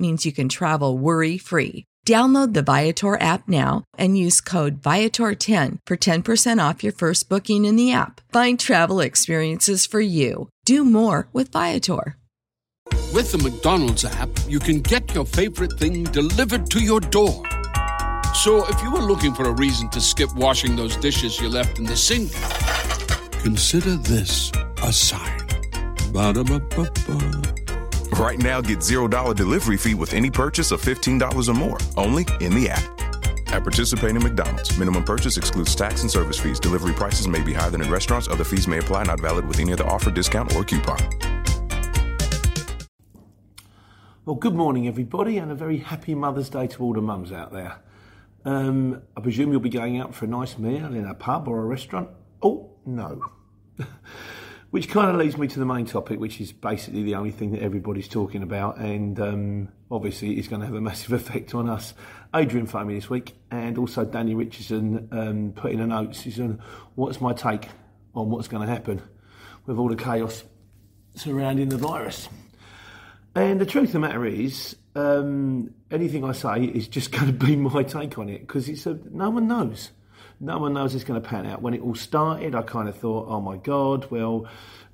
means you can travel worry free. Download the Viator app now and use code Viator10 for 10% off your first booking in the app. Find travel experiences for you. Do more with Viator. With the McDonald's app, you can get your favorite thing delivered to your door. So if you were looking for a reason to skip washing those dishes you left in the sink, consider this a sign. Ba-da-ba-ba-ba. Right now, get $0 delivery fee with any purchase of $15 or more, only in the app. At participating McDonald's, minimum purchase excludes tax and service fees. Delivery prices may be higher than in restaurants. Other fees may apply, not valid with any other offer, discount, or coupon. Well, good morning, everybody, and a very happy Mother's Day to all the mums out there. Um, I presume you'll be going out for a nice meal in a pub or a restaurant. Oh, no. which kind of leads me to the main topic, which is basically the only thing that everybody's talking about, and um, obviously it's going to have a massive effect on us. Adrian phoned me this week, and also Danny Richardson um, put in a note. He "What's my take on what's going to happen with all the chaos surrounding the virus?" And the truth of the matter is, um, anything I say is just going to be my take on it because no one knows no one knows it's going to pan out. When it all started, I kind of thought, oh my God, well,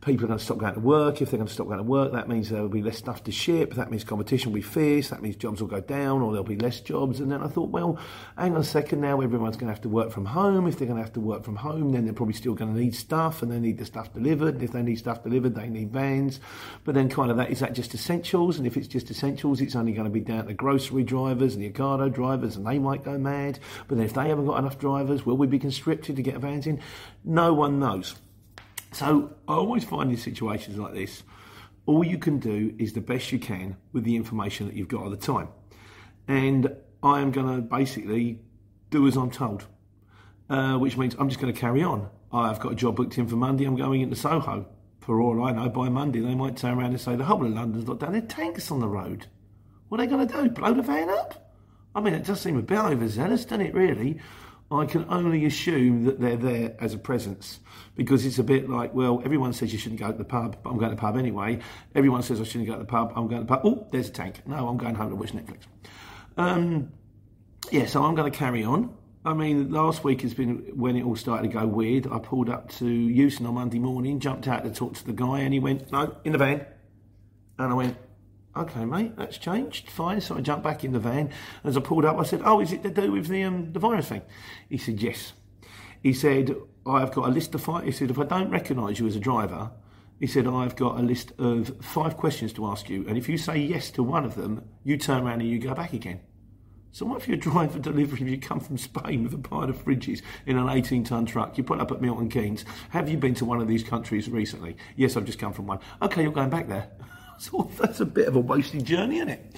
people are going to stop going to work. If they're going to stop going to work, that means there will be less stuff to ship. That means competition will be fierce. That means jobs will go down or there'll be less jobs. And then I thought, well, hang on a second now, everyone's going to have to work from home. If they're going to have to work from home, then they're probably still going to need stuff and they need the stuff delivered. And if they need stuff delivered, they need vans. But then kind of that, is that just essentials? And if it's just essentials, it's only going to be down to grocery drivers and the Ocado drivers and they might go mad. But then if they haven't got enough drivers, will we be constricted to get vans in? No one knows. So I always find in situations like this, all you can do is the best you can with the information that you've got at the time. And I am going to basically do as I'm told, uh, which means I'm just going to carry on. I've got a job booked in for Monday. I'm going into Soho. For all I know, by Monday they might turn around and say the whole of London's not down, There tanks on the road. What are they going to do? Blow the van up? I mean, it does seem a bit overzealous, doesn't it? Really. I can only assume that they're there as a presence because it's a bit like, well, everyone says you shouldn't go to the pub, but I'm going to the pub anyway. Everyone says I shouldn't go to the pub, I'm going to the pub. Oh, there's a tank. No, I'm going home to watch Netflix. Um, yeah, so I'm going to carry on. I mean, last week has been when it all started to go weird. I pulled up to Euston on Monday morning, jumped out to talk to the guy, and he went, no, in the van. And I went, okay, mate, that's changed. Fine. So I jumped back in the van. As I pulled up, I said, oh, is it to do with the, um, the virus thing? He said, yes. He said, I've got a list of five. He said, if I don't recognise you as a driver, he said, I've got a list of five questions to ask you. And if you say yes to one of them, you turn around and you go back again. So what if you're driving for delivery and you come from Spain with a pile of fridges in an 18 tonne truck? You put up at Milton Keynes. Have you been to one of these countries recently? Yes, I've just come from one. Okay, you're going back there. So that's a bit of a wasted journey, isn't it?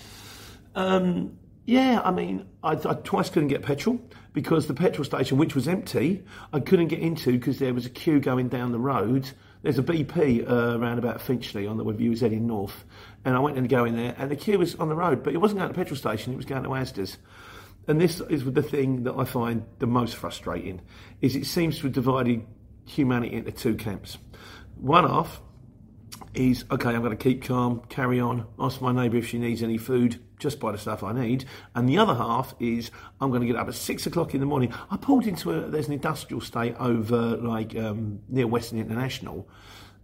Um, yeah, I mean, I, I, twice couldn't get petrol because the petrol station, which was empty, I couldn't get into because there was a queue going down the road. There's a BP uh, around about Finchley on the way you was heading north, and I went in to go in there, and the queue was on the road, but it wasn't going to the petrol station; it was going to Asda's. And this is the thing that I find the most frustrating: is it seems to have divided humanity into two camps. One half is okay, I'm going to keep calm, carry on, ask my neighbour if she needs any food, just buy the stuff I need. And the other half is I'm going to get up at six o'clock in the morning. I pulled into a, there's an industrial state over like um, near Western International,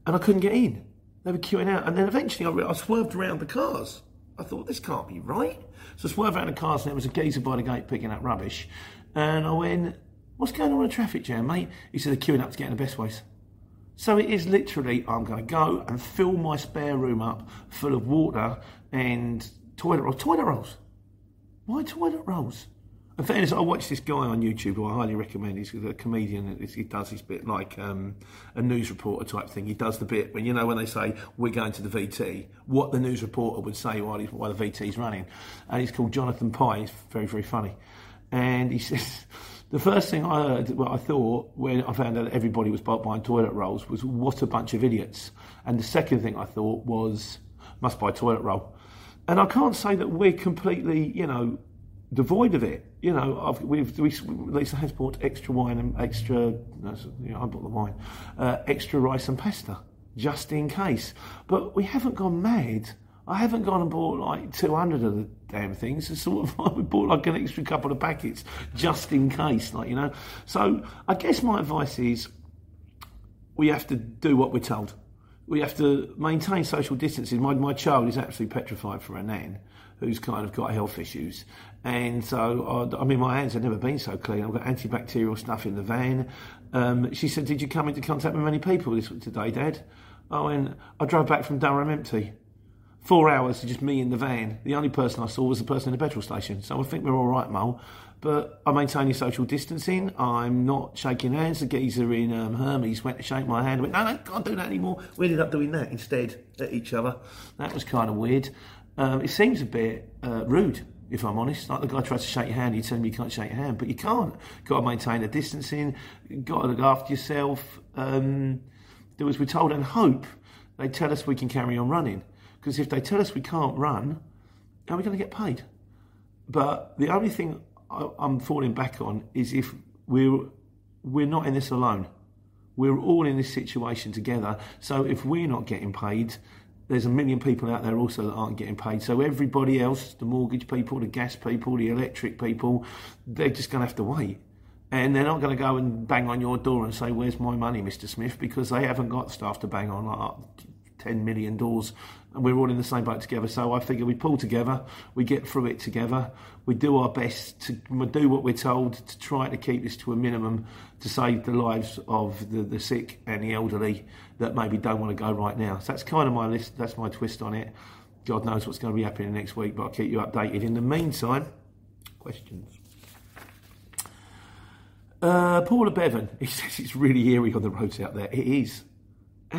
and I couldn't get in. They were queuing out, and then eventually I, I swerved around the cars. I thought this can't be right. So I swerved around the cars, and there was a geezer by the gate picking up rubbish, and I went, "What's going on with a traffic jam, mate?" He said, "They're queuing up to get in the best ways." So it is literally, I'm going to go and fill my spare room up full of water and toilet rolls. Toilet rolls. Why toilet rolls? In fairness, I watched this guy on YouTube who I highly recommend. He's a comedian. He does his bit like um, a news reporter type thing. He does the bit when you know when they say we're going to the VT, what the news reporter would say while, he's, while the VT's running. And he's called Jonathan Pie. He's very very funny. And he says the first thing I heard, what I thought when I found out everybody was buying toilet rolls was what a bunch of idiots. And the second thing I thought was must buy toilet roll. And I can't say that we're completely, you know, devoid of it. You know, I've, we've we, Lisa has bought extra wine and extra. You know, I bought the wine, uh, extra rice and pasta just in case. But we haven't gone mad. I haven't gone and bought like 200 of the damn things. It's sort of we bought like an extra couple of packets just in case, like you know. So I guess my advice is we have to do what we're told. We have to maintain social distancing. My, my child is absolutely petrified for her nan who's kind of got health issues. And so, I, I mean, my hands have never been so clean. I've got antibacterial stuff in the van. Um, she said, Did you come into contact with many people this today, Dad? Oh, and I drove back from Durham empty. Four hours, to just me in the van. The only person I saw was the person in the petrol station. So I think we're all right, Mole. But I'm maintaining social distancing. I'm not shaking hands. The geezer in um, Hermes went to shake my hand. I went, no, no, can't do that anymore. We ended up doing that instead at each other. That was kind of weird. Um, it seems a bit uh, rude, if I'm honest. Like the guy tries to shake your hand, you tell him you can't shake your hand, but you can't. Got to maintain the distancing. Got to look after yourself. Um, do as we're told and hope they tell us we can carry on running. Because if they tell us we can't run, are we going to get paid? But the only thing I'm falling back on is if we're we're not in this alone. We're all in this situation together. So if we're not getting paid, there's a million people out there also that aren't getting paid. So everybody else, the mortgage people, the gas people, the electric people, they're just going to have to wait. And they're not going to go and bang on your door and say, "Where's my money, Mr. Smith?" Because they haven't got staff to bang on like 10 million doors and we're all in the same boat together. So I figure we pull together, we get through it together, we do our best to do what we're told to try to keep this to a minimum to save the lives of the, the sick and the elderly that maybe don't want to go right now. So that's kind of my list, that's my twist on it. God knows what's going to be happening next week, but I'll keep you updated. In the meantime, questions. Uh, Paula Bevan, he says it's really eerie on the roads out there. It is.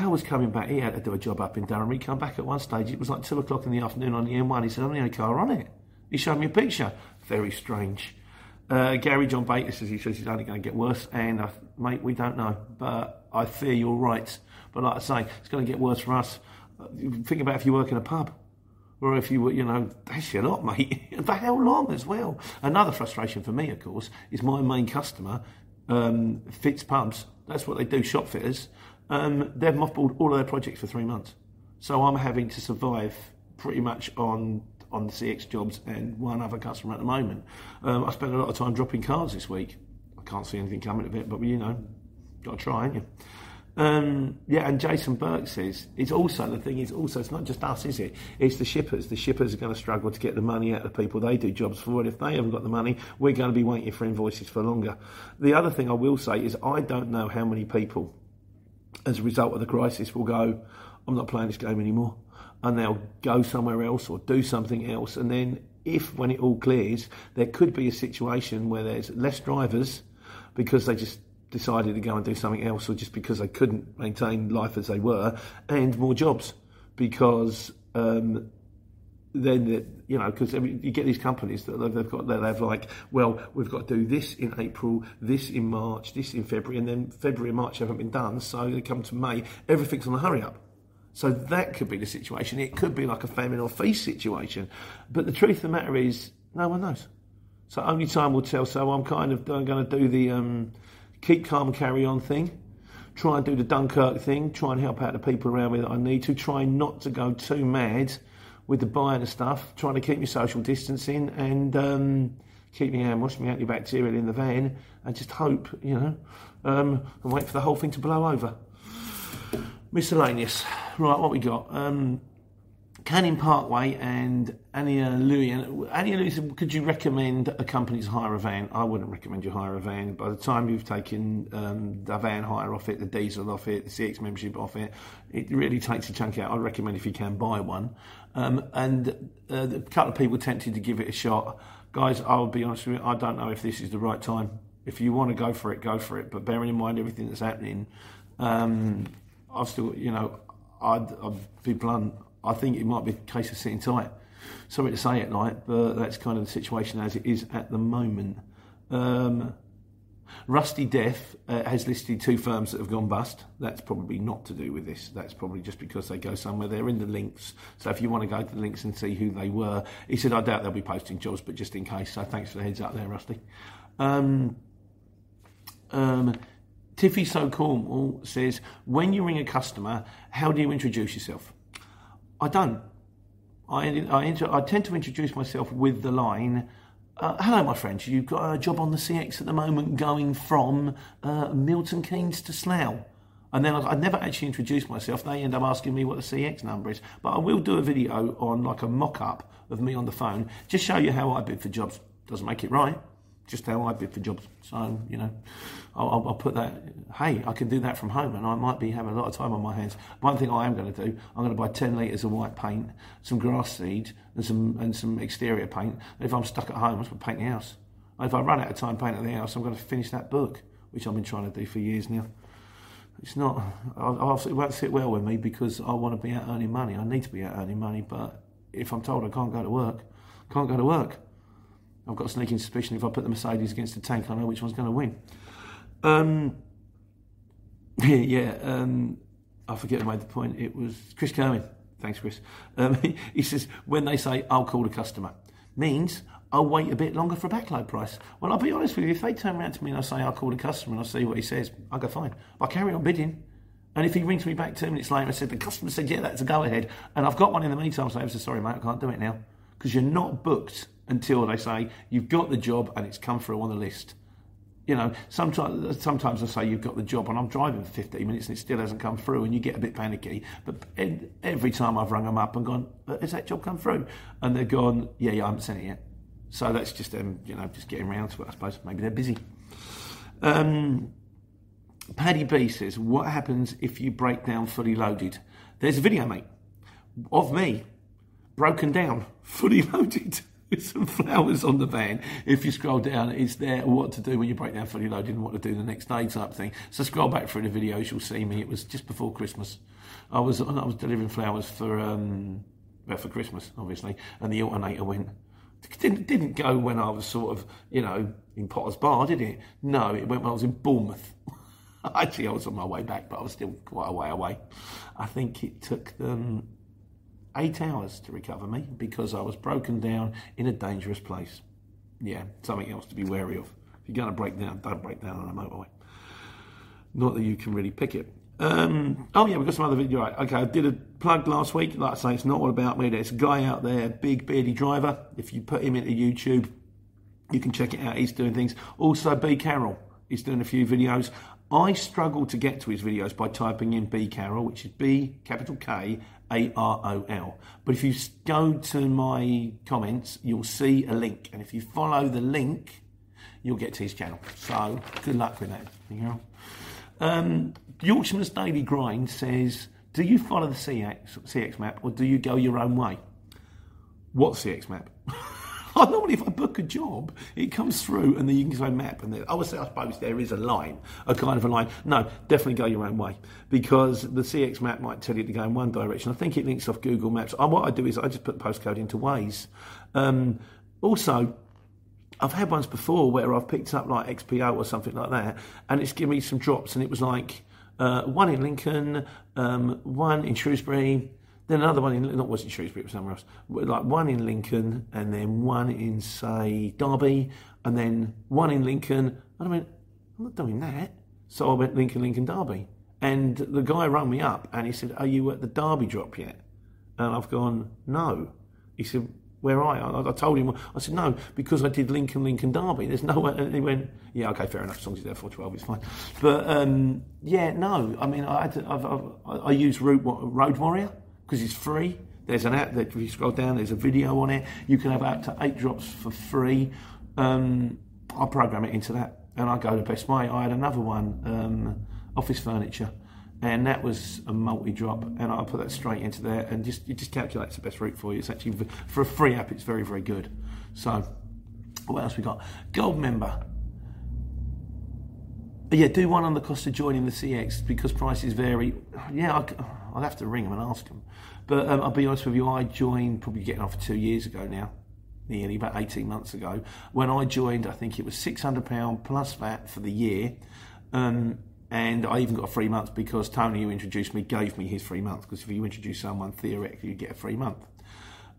Was coming back. He had to do a job up in Durham. He come back at one stage. It was like two o'clock in the afternoon on the M1. He said, "I'm the only car on it." He showed me a picture. Very strange. Uh, Gary John Baker says he says he's only going to get worse, and mate, we don't know, but I fear you're right. But like I say, it's going to get worse for us. Think about if you work in a pub, or if you were, you know, that's your lot, mate. for how long as well? Another frustration for me, of course, is my main customer, um, Fitz Pubs. That's what they do, shop fitters um, they've mothballed all of their projects for three months. So I'm having to survive pretty much on on the CX jobs and one other customer at the moment. Um, I spent a lot of time dropping cards this week. I can't see anything coming of it, but you know, got to try, ain't you? Um, yeah, and Jason Burke says it's also the thing is also it's not just us, is it? It's the shippers. The shippers are going to struggle to get the money out of the people they do jobs for, and if they haven't got the money, we're going to be waiting for invoices for longer. The other thing I will say is I don't know how many people as a result of the crisis will go, I'm not playing this game anymore. And they'll go somewhere else or do something else. And then, if when it all clears, there could be a situation where there's less drivers because they just decided to go and do something else or just because they couldn't maintain life as they were, and more jobs because um, then that you know because I mean, you get these companies that they've got that they've like well we've got to do this in April this in March this in February and then February and March haven't been done so they come to May everything's on the hurry up. So that could be the situation. It could be like a famine or feast situation. But the truth of the matter is no one knows. So only time will tell. So I'm kind of I'm going to do the um, keep calm carry on thing. Try and do the Dunkirk thing. Try and help out the people around me that I need to. Try not to go too mad with the buying of stuff, trying to keep your social distancing and um, keep your hand washing your antibacterial in the van, and just hope, you know, um, and wait for the whole thing to blow over. Miscellaneous. Right, what we got? Um, Canning Parkway and Ania Luian. Ania Luian, could you recommend a company to hire a van? I wouldn't recommend you hire a van. By the time you've taken um, the van hire off it, the diesel off it, the CX membership off it, it really takes a chunk out. I'd recommend if you can buy one. Um, and uh, a couple of people tempted to give it a shot guys, I'll be honest with you, I don't know if this is the right time. If you want to go for it, go for it. But bearing in mind everything that's happening, um, I've still, you know, I'd, I'd be blunt. I think it might be a case of sitting tight. Sorry to say it, like, but that's kind of the situation as it is at the moment. Um, Rusty Death uh, has listed two firms that have gone bust. That's probably not to do with this. That's probably just because they go somewhere. They're in the links. So if you want to go to the links and see who they were, he said, I doubt they'll be posting jobs, but just in case. So thanks for the heads up there, Rusty. Um, um, Tiffy So Cornwall says, when you ring a customer, how do you introduce yourself? I don't. I, I, I tend to introduce myself with the line, uh, hello, my friend. You've got a job on the CX at the moment going from uh, Milton Keynes to Slough. And then I'd never actually introduced myself. They end up asking me what the CX number is. But I will do a video on like a mock up of me on the phone, just show you how I bid for jobs. Doesn't make it right just how I bid for jobs. So, you know, I'll, I'll, put that, hey, I can do that from home and I might be having a lot of time on my hands. One thing I am going to do, I'm going to buy 10 litres of white paint, some grass seed and some, and some exterior paint. And if I'm stuck at home, I'm going to paint the house. And if I run out of time painting the house, I'm going to finish that book, which I've been trying to do for years now. It's not, I'll, it won't sit well with me because I want to be out earning money. I need to be out earning money, but if I'm told I can't go to work, can't go to work. I've got a sneaking suspicion if I put the Mercedes against the tank, I know which one's going to win. Um, yeah, um, I forget who made the point. It was Chris Kerwin. Thanks, Chris. Um, he, says, when they say, I'll call the customer, means I'll wait a bit longer for a backload price. Well, I'll be honest with you, if they turn around to me and I say, I'll call the customer and I see what he says, I'll go, fine. I'll carry on bidding. And if he rings me back two minutes later and said, the customer said, yeah, that's a go ahead, and I've got one in the meantime, so I say, sorry, mate, I can't do it now. Because you're not booked until they say you've got the job and it's come through on the list. You know, sometimes sometimes I say you've got the job and I'm driving for 15 minutes and it still hasn't come through and you get a bit panicky. But every time I've rung them up and gone, has that job come through? And they're gone, yeah, yeah, I haven't sent it yet. So that's just them, you know, just getting around to it, I suppose. Maybe they're busy. Um, Paddy B says, what happens if you break down fully loaded? There's a video, mate, of me broken down, fully loaded with some flowers on the van. If you scroll down, it's there what to do when you break down fully loaded and what to do the next day type thing. So scroll back through the videos, you'll see me. It was just before Christmas. I was I was delivering flowers for um, well, for Christmas, obviously, and the alternator went. Didn't didn't go when I was sort of you know in Potters Bar, did it? No, it went when I was in Bournemouth. Actually, I was on my way back, but I was still quite a way away. I think it took them eight hours to recover me because I was broken down in a dangerous place. Yeah, something else to be wary of. If you're going to break down, don't break down on a motorway. Not that you can really pick it. Um, oh yeah, we've got some other video. Right, okay, I did a plug last week. Like I say, it's not all about me. There's a guy out there, big beardy driver. If you put him into YouTube, you can check it out. He's doing things. Also, B Karol. He's doing a few videos. I struggle to get to his videos by typing in B Karol, which is B capital K A R O L. But if you go to my comments, you'll see a link, and if you follow the link, you'll get to his channel. So good luck with that. You know. Um, Yorkshireman's Daily Grind says, "Do you follow the CX, CX map, or do you go your own way?" What CX map? I normally, if I book a job, it comes through and then you can say map, and then, oh, I suppose there is a line, a kind of a line. No, definitely go your own way because the CX map might tell you to go in one direction. I think it links off Google Maps. Oh, what I do is I just put postcode into Waze. Um, also, I've had ones before where I've picked up like XPO or something like that, and it's given me some drops, and it was like uh, one in Lincoln, um, one in Shrewsbury then another one in, not wasn't Shrewsbury, it was somewhere else. Like one in Lincoln, and then one in, say, Derby, and then one in Lincoln. And I went, I'm not doing that. So I went Lincoln, Lincoln, Derby. And the guy rang me up and he said, Are you at the Derby drop yet? And I've gone, No. He said, Where are you? I, I told him, I said, No, because I did Lincoln, Lincoln, Derby. There's no way. And he went, Yeah, okay, fair enough. As long as it's there for 12, it's fine. But um, yeah, no. I mean, I, had to, I've, I've, I Road Warrior because it's free. There's an app that if you scroll down, there's a video on it. You can have up to eight drops for free. Um, I program it into that, and I go to Best Buy. I had another one, um, office furniture, and that was a multi-drop, and I put that straight into there, and just it just calculates the best route for you. It's actually for a free app, it's very very good. So What else we got? Gold member. Yeah, do one on the cost of joining the CX because prices vary. Yeah, I'll have to ring them and ask them. But um, I'll be honest with you, I joined probably getting off two years ago now, nearly about 18 months ago. When I joined, I think it was £600 plus VAT for the year. Um, and I even got a free month because Tony, who introduced me, gave me his free month. Because if you introduce someone, theoretically, you get a free month.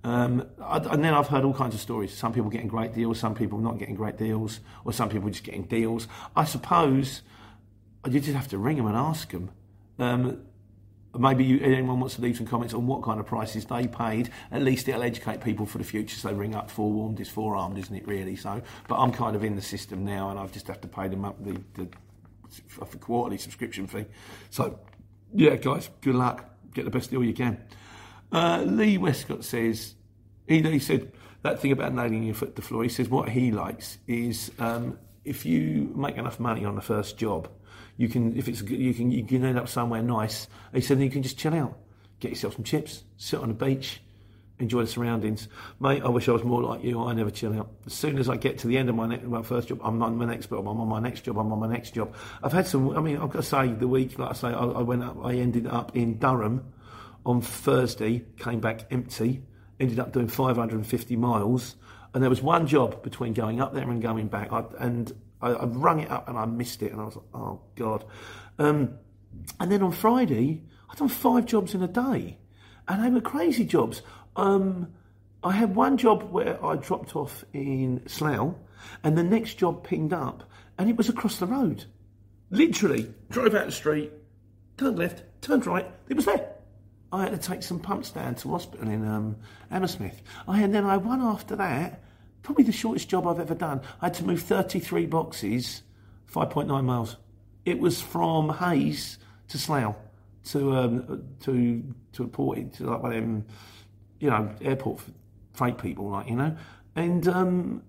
Um, and then I've heard all kinds of stories. Some people getting great deals, some people not getting great deals, or some people just getting deals. I suppose you just have to ring them and ask them. Um, maybe you, anyone wants to leave some comments on what kind of prices they paid. At least it'll educate people for the future. So ring up forewarned is forearmed, isn't it? Really. So, but I'm kind of in the system now, and I've just have to pay them up the, the, the quarterly subscription fee. So, yeah, guys, good luck. Get the best deal you can. Uh, Lee Westcott says he, he said that thing about nailing your foot to the floor. He says what he likes is um, if you make enough money on the first job you can if it's you can you can end up somewhere nice. He said you can just chill out, get yourself some chips, sit on the beach, enjoy the surroundings. Mate, I wish I was more like you. I never chill out. As soon as I get to the end of my, my first job, I'm on my next job. I'm on my next job. I'm on my next job. I've had some. I mean, I've got to say, the week, like I say, I, I went up. I ended up in Durham on Thursday. Came back empty. Ended up doing 550 miles. And there was one job between going up there and going back. I, and I, I rung it up and I missed it, and I was like, oh god. Um, and then on Friday, I'd done five jobs in a day, and they were crazy jobs. Um, I had one job where I dropped off in Slough, and the next job pinged up, and it was across the road. Literally, drove out the street, turned left, turned right, it was there. I had to take some pumps down to hospital in um, Hammersmith. I, and then I one after that, probably the shortest job I've ever done. I had to move 33 boxes, 5.9 miles. It was from Hayes to Slough to um, to to a port to like one of them, you know, airport freight people, like you know, and um,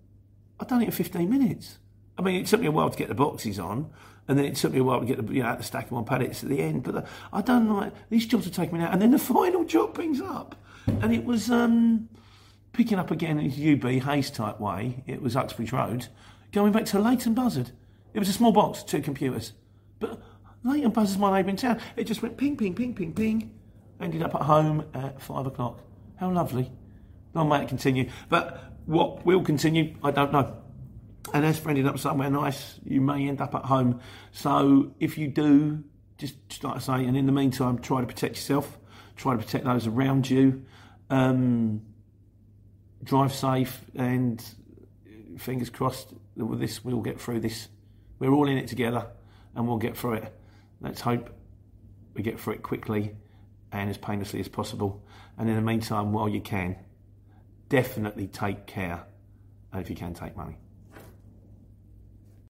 I've done it in 15 minutes. I mean, it took me a while to get the boxes on, and then it took me a while to get the you know, the stack them on pallets at the end. But the, I done like these jobs are taking me out, and then the final job brings up, and it was um, picking up again in UB Hayes type way. It was Uxbridge Road, going back to Leighton Buzzard. It was a small box, two computers, but Leighton Buzzard's my neighbouring town. It just went ping, ping, ping, ping, ping. Ended up at home at five o'clock. How lovely. Long may it continue. But what will continue, I don't know. And as for ending up somewhere nice, you may end up at home. So if you do, just, just like I say, and in the meantime, try to protect yourself, try to protect those around you. Um, drive safe, and fingers crossed that this we'll get through this. We're all in it together, and we'll get through it. Let's hope we get through it quickly and as painlessly as possible. And in the meantime, while you can, definitely take care, and if you can, take money.